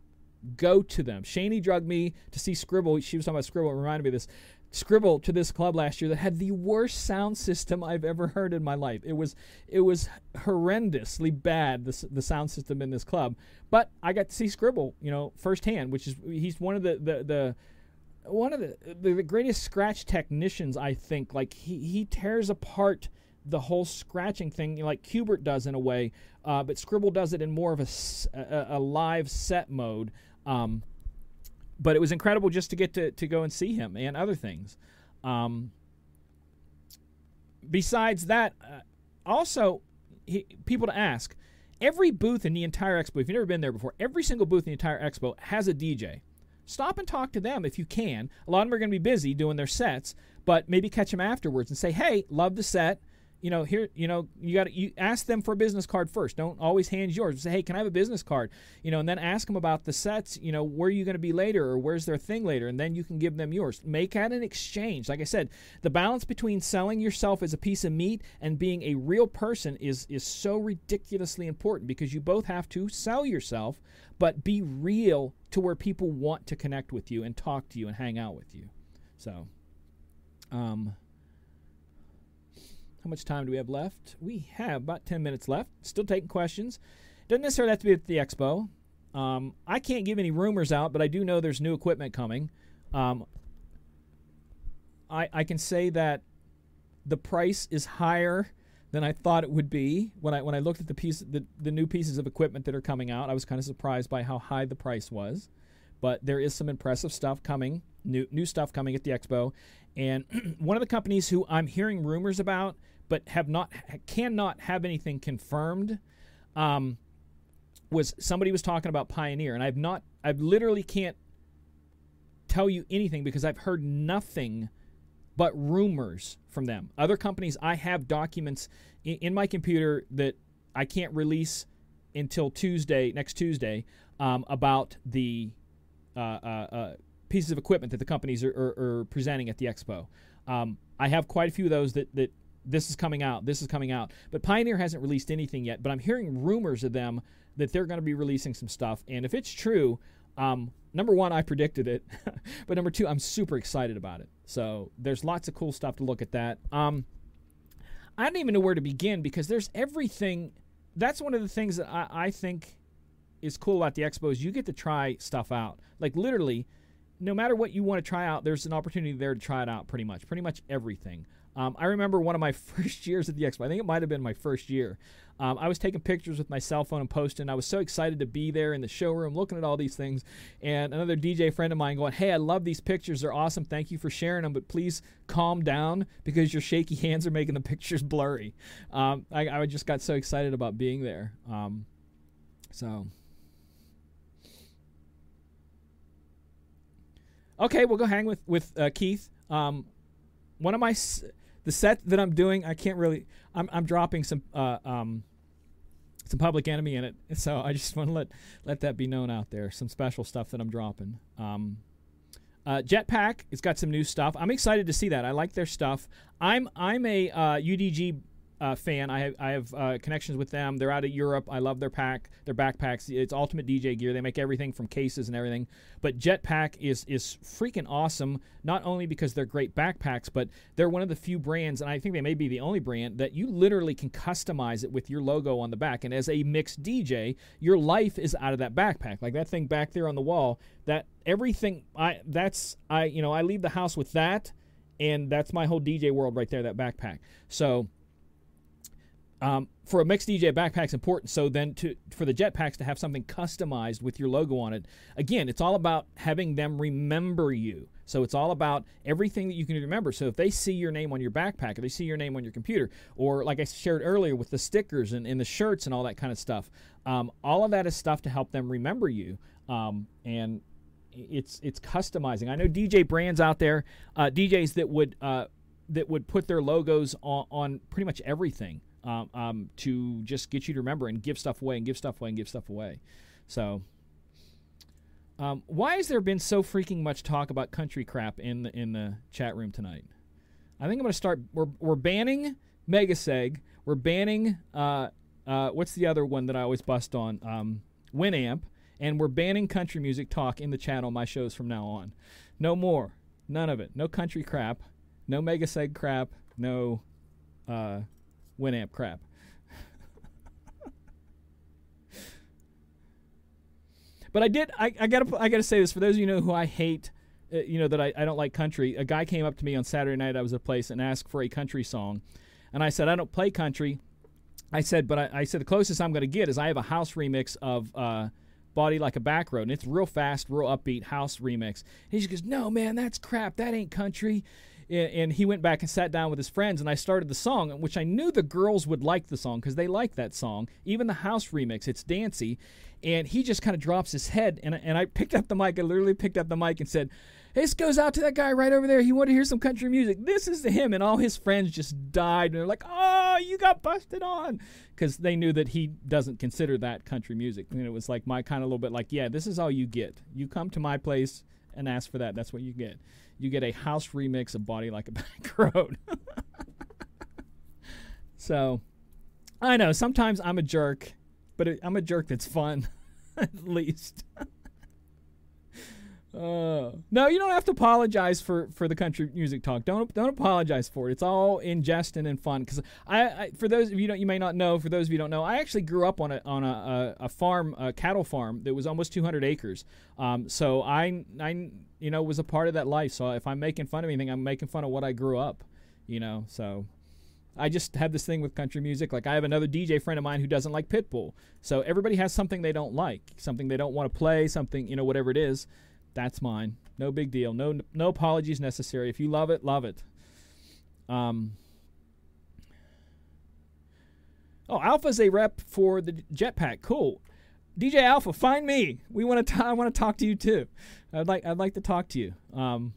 go to them. Shaney drugged me to see Scribble. She was talking about Scribble. It reminded me of this. Scribble to this club last year that had the worst sound system I've ever heard in my life. It was it was horrendously bad the, the sound system in this club. But I got to see Scribble, you know, firsthand, which is he's one of the the, the one of the, the, greatest scratch technicians I think. Like he he tears apart the whole scratching thing like Qbert does in a way, uh, but Scribble does it in more of a, a, a live set mode. Um, but it was incredible just to get to, to go and see him and other things. Um, besides that, uh, also, he, people to ask every booth in the entire expo, if you've never been there before, every single booth in the entire expo has a DJ. Stop and talk to them if you can. A lot of them are going to be busy doing their sets, but maybe catch them afterwards and say, hey, love the set you know, here, you know, you got to you ask them for a business card first. Don't always hand yours. Say, hey, can I have a business card? You know, and then ask them about the sets. You know, where are you going to be later, or where's their thing later, and then you can give them yours. Make that an exchange. Like I said, the balance between selling yourself as a piece of meat and being a real person is is so ridiculously important because you both have to sell yourself, but be real to where people want to connect with you and talk to you and hang out with you. So, um. How much time do we have left? We have about 10 minutes left. Still taking questions. Doesn't necessarily have to be at the expo. Um, I can't give any rumors out, but I do know there's new equipment coming. Um, I, I can say that the price is higher than I thought it would be when I when I looked at the piece the, the new pieces of equipment that are coming out. I was kind of surprised by how high the price was, but there is some impressive stuff coming, new new stuff coming at the expo, and [clears throat] one of the companies who I'm hearing rumors about but have not cannot have anything confirmed. Um, was somebody was talking about Pioneer, and I've not, I literally can't tell you anything because I've heard nothing but rumors from them. Other companies, I have documents in, in my computer that I can't release until Tuesday, next Tuesday, um, about the uh, uh, uh, pieces of equipment that the companies are, are, are presenting at the expo. Um, I have quite a few of those that, that this is coming out, this is coming out. But Pioneer hasn't released anything yet, but I'm hearing rumors of them that they're going to be releasing some stuff. And if it's true, um, number one, I predicted it, [laughs] but number two, I'm super excited about it. So there's lots of cool stuff to look at that. Um, I don't even know where to begin because there's everything. That's one of the things that I, I think is cool about the expo is you get to try stuff out. Like literally, no matter what you want to try out, there's an opportunity there to try it out. Pretty much, pretty much everything. Um, I remember one of my [laughs] first years at the expo. I think it might have been my first year. Um, I was taking pictures with my cell phone and posting. I was so excited to be there in the showroom, looking at all these things. And another DJ friend of mine going, "Hey, I love these pictures. They're awesome. Thank you for sharing them. But please calm down because your shaky hands are making the [laughs] pictures blurry." Um, I, I, just got so excited about being there. Um, so. Okay, we'll go hang with with uh, Keith. Um, one of my the set that I'm doing, I can't really. I'm I'm dropping some uh, um, some Public Enemy in it, [laughs] so I just want to let let that be known out there. Some special stuff that I'm dropping. Um, uh, Jetpack, it's got some new stuff. I'm excited to see that. I like their stuff. I'm I'm a uh, UDG uh, fan. I have I have uh, connections with them. They're out of Europe. I love their pack, their backpacks. It's ultimate DJ gear. They make everything from cases and everything. But Jetpack is is freaking awesome. Not only because they're great backpacks, but they're one of the few brands, and I think they may be the only brand that you literally can customize it with your logo on the back. And as a mixed DJ, your life is out of that backpack. Like that thing back there on the wall. That everything. I that's I you know I leave the house with that. And that's my whole DJ world right there, that backpack. So um, for a mixed DJ backpack's important. So then to for the jetpacks to have something customized with your logo on it, again, it's all about having them remember you. So it's all about everything that you can remember. So if they see your name on your backpack, or they see your name on your computer, or like I shared earlier with the stickers and, and the shirts and all that kind of stuff, um, all of that is stuff to help them remember you. Um, and it's it's customizing. I know DJ brands out there, uh, DJs that would uh, that would put their logos on, on pretty much everything um, um, to just get you to remember and give stuff away and give stuff away and give stuff away. So, um, why has there been so freaking much talk about country crap in the in the chat room tonight? I think I'm going to start. We're we're banning Megaseg. We're banning uh, uh, what's the other one that I always bust on? Um, Winamp. And we're banning country music talk in the chat on my shows from now on. No more. None of it. No country crap. No Megaseg crap. No uh, Winamp crap. but I did. I, I gotta. I gotta say this for those of you know who I hate. Uh, you know that I, I don't like country. A guy came up to me on Saturday night. I was at a place and asked for a country song, and I said I don't play country. I said, but I, I said the closest I'm to get is I have a house remix of uh, "Body Like a Back Road," and it's real fast, real upbeat house remix. And he just goes, "No, man, that's crap. That ain't country." And he went back and sat down with his friends and I started the song which I knew the girls would like the song because they like that song even the house remix it's dancey and he just kind of drops his head and, and I picked up the mic I literally picked up the mic and said This goes out to that guy right over there. He wanted to hear some country music. This is to him. And all his friends just died. And they're like, oh, you got busted on. Because they knew that he doesn't consider that country music. And it was like my kind of little bit like, yeah, this is all you get. You come to my place and ask for that. That's what you get. You get a house remix of Body Like a [laughs] Back Road. so I know sometimes I'm a jerk, but I'm a jerk that's fun, [laughs] at least. Uh, no, you don't have to apologize for, for the country music talk. Don't don't apologize for it. It's all in jest and in fun. Because I, I, for those of you don't, you may not know. For those of you don't know, I actually grew up on a on a, a, a farm, a cattle farm that was almost 200 acres. Um, so I I you know was a part of that life. So if I'm making fun of anything, I'm making fun of what I grew up. You know, so I just have this thing with country music. Like I have another DJ friend of mine who doesn't like Pitbull. So everybody has something they don't like, something they don't want to play, something you know, whatever it is. That's mine. No big deal. No no apologies necessary. If you love it, love it. Um. Oh, Alpha's a rep for the Jetpack. Cool. DJ Alpha, find me. We want to. I want to talk to you too. I'd like. I'd like to talk to you. Um,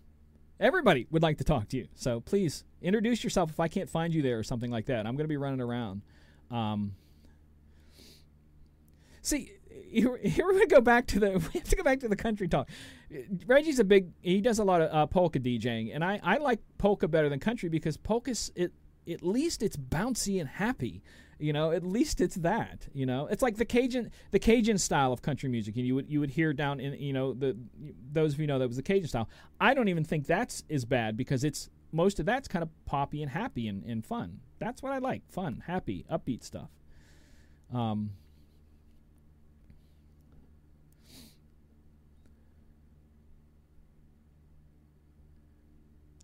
everybody would like to talk to you. So please introduce yourself if I can't find you there or something like that. I'm going to be running around. Um, see, here, here we go back to the [laughs] we have to go back to the country talk. Reggie's a big he does a lot of uh, polka DJing, and I, I like polka better than country because polka's it at least it's bouncy and happy. You know, at least it's that. You know, it's like the Cajun the Cajun style of country music. And you would you would hear down in you know the those of you know that was the Cajun style. I don't even think that's as bad because it's most of that's kind of poppy and happy and, and fun. That's what I like. Fun, happy, upbeat stuff. Um,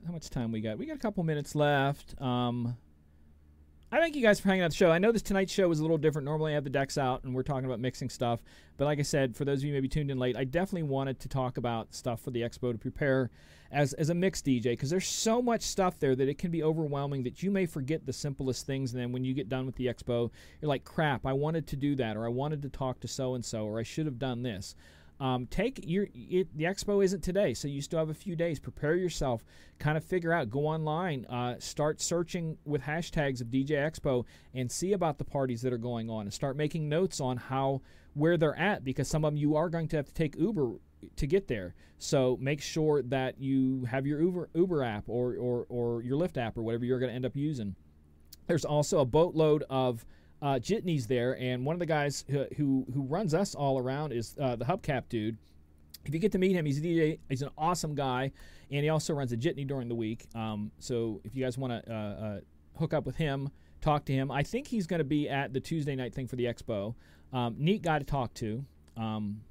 how much time we got? We got a couple minutes left. Um, I thank you guys for hanging out the show. I know this tonight's show was a little different. Normally, I have the decks out and we're talking about mixing stuff. But like I said, for those of you maybe tuned in late, I definitely wanted to talk about stuff for the expo to prepare as, as a mix DJ because there's so much stuff there that it can be overwhelming that you may forget the simplest things. And then when you get done with the expo, you're like, crap, I wanted to do that, or I wanted to talk to so and so, or I should have done this. Um, take your it, the expo isn't today, so you still have a few days. Prepare yourself, kind of figure out. Go online, uh, start searching with hashtags of DJ Expo, and see about the parties that are going on, and start making notes on how where they're at because some of them you are going to have to take Uber to get there. So make sure that you have your Uber Uber app or or, or your Lyft app or whatever you're going to end up using. There's also a boatload of uh, Jitney's there, and one of the guys who who, who runs us all around is uh, the Hubcap dude. If you get to meet him, he's a DJ. He's an awesome guy, and he also runs a Jitney during the week. Um, so if you guys want to uh, uh, hook up with him, talk to him. I think he's going to be at the Tuesday night thing for the expo. Um, neat guy to talk to. Um,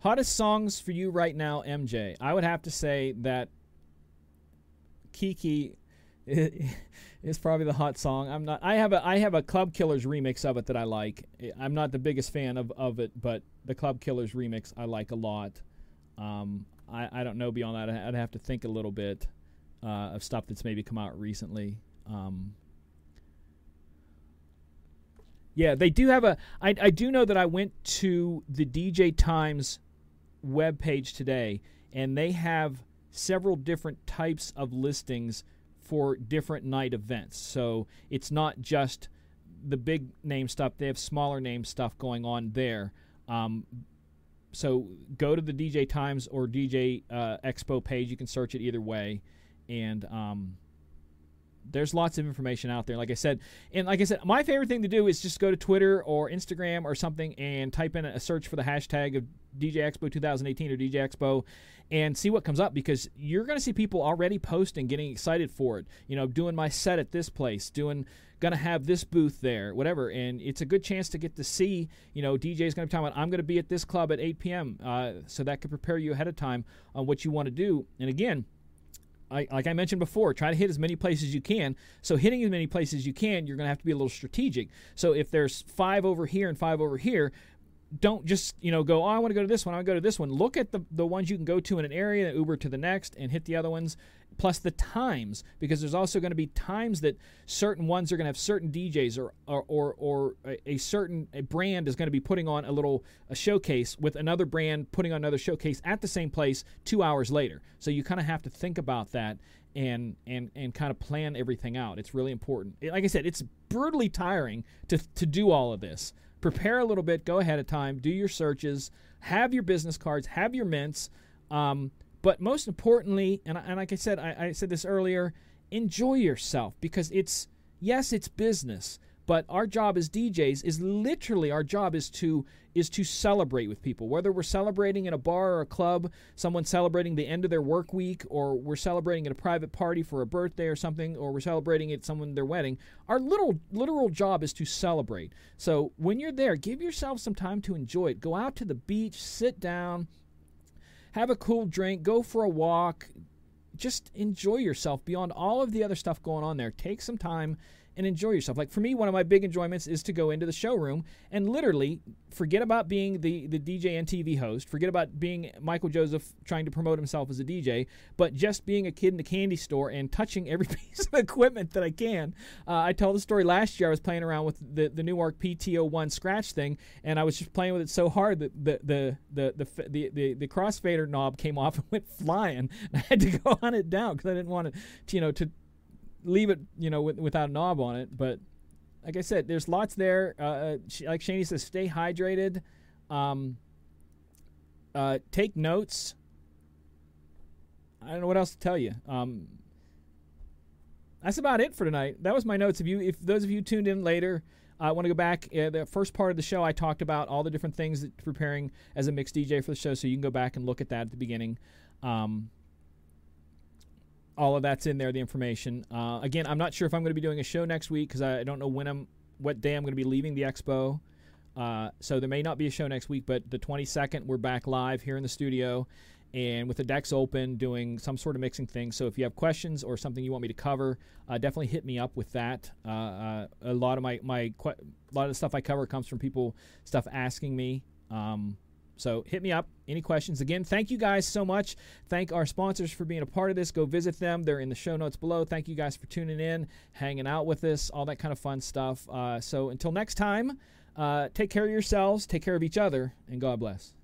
hottest songs for you right now, MJ? I would have to say that Kiki [laughs] is probably the hot song. I'm not. I have a I have a Club Killers remix of it that I like. I'm not the biggest fan of, of it, but the Club Killers remix I like a lot. Um, I I don't know beyond that. I'd have to think a little bit uh, of stuff that's maybe come out recently. Um, yeah, they do have a. I I do know that I went to the DJ Times web page today, and they have several different types of listings for different night events. So it's not just the big name stuff, they have smaller name stuff going on there. Um, so go to the DJ Times or DJ uh, Expo page. You can search it either way. And um, there's lots of information out there. Like I said, and like I said, my favorite thing to do is just go to Twitter or Instagram or something and type in a search for the hashtag of DJ Expo 2018 or DJ Expo and see what comes up because you're going to see people already posting, getting excited for it. You know, doing my set at this place, doing going to have this booth there, whatever. And it's a good chance to get to see, you know, DJ's going to be talking about, I'm going to be at this club at 8 p.m. Uh, so that could prepare you ahead of time on what you want to do. And again, I, like I mentioned before, try to hit as many places as you can. So hitting as many places as you can, you're going to have to be a little strategic. So if there's five over here and five over here, don't just you know go oh i want to go to this one i want to go to this one. Look at the, the ones you can go to in an area uber to the next and hit the other ones plus the times because there's also going to be times that certain ones are going to have certain djs or or or, or a, certain a brand is going to be putting on a little a showcase with another brand putting on another showcase at the same place two hours later. So you kind of have to think about that and and and kind of plan everything out. It's really important. Like i said it's brutally tiring to to do all of this prepare a little bit, go ahead of time, do your searches, have your business cards, have your mints. Um, but most importantly, and, and like I said, I, I said this earlier, enjoy yourself because it's, yes, it's business, but our job as DJs is literally our job is to is to celebrate with people. Whether we're celebrating in a bar or a club, someone celebrating the end of their work week, or we're celebrating at a private party for a birthday or something, or we're celebrating at someone their wedding, our little literal job is to celebrate. So when you're there, give yourself some time to enjoy it. Go out to the beach, sit down, have a cool drink, go for a walk, just enjoy yourself beyond all of the other stuff going on there. Take some time and enjoy yourself. Like for me, one of my big enjoyments is to go into the showroom and literally forget about being the, the DJ and TV host, forget about being Michael Joseph trying to promote himself as a DJ, but just being a kid in a candy store and touching every [laughs] piece of equipment that I can. Uh, I tell the story last year. I was playing around with the, the Numark PT01 scratch thing, and I was just playing with it so hard that the the the the the, the, the crossfader knob came off [laughs] and went flying. [laughs] I had to go on it down because I didn't want to, you know, to leave it, you know, with, without a knob on it. But like I said, there's lots there. Uh, uh like Shani says, stay hydrated. Um, uh, take notes. I don't know what else to tell you. Um, that's about it for tonight. That was my notes. If you, if those of you tuned in later, I want to go back. Uh, the first part of the show, I talked about all the different things that preparing as a mixed DJ for the show, so you can go back and look at that at the beginning. Um, all of that's in there, the information. Uh, again, I'm not sure if I'm going to be doing a show next week because I don't know when I'm, what day I'm going to be leaving the expo. Uh, so there may not be a show next week, but the 22nd we're back live here in the studio, and with the decks open, doing some sort of mixing thing. So if you have questions or something you want me to cover, uh, definitely hit me up with that. Uh, uh, a lot of my my a lot of the stuff I cover comes from people stuff asking me. Um, so hit me up. Any questions? Again, thank you guys so much. Thank our sponsors for being a part of this. Go visit them. They're in the show notes below. Thank you guys for tuning in, hanging out with us, all that kind of fun stuff. Uh, so until next time, uh, take care of yourselves, take care of each other, and God bless.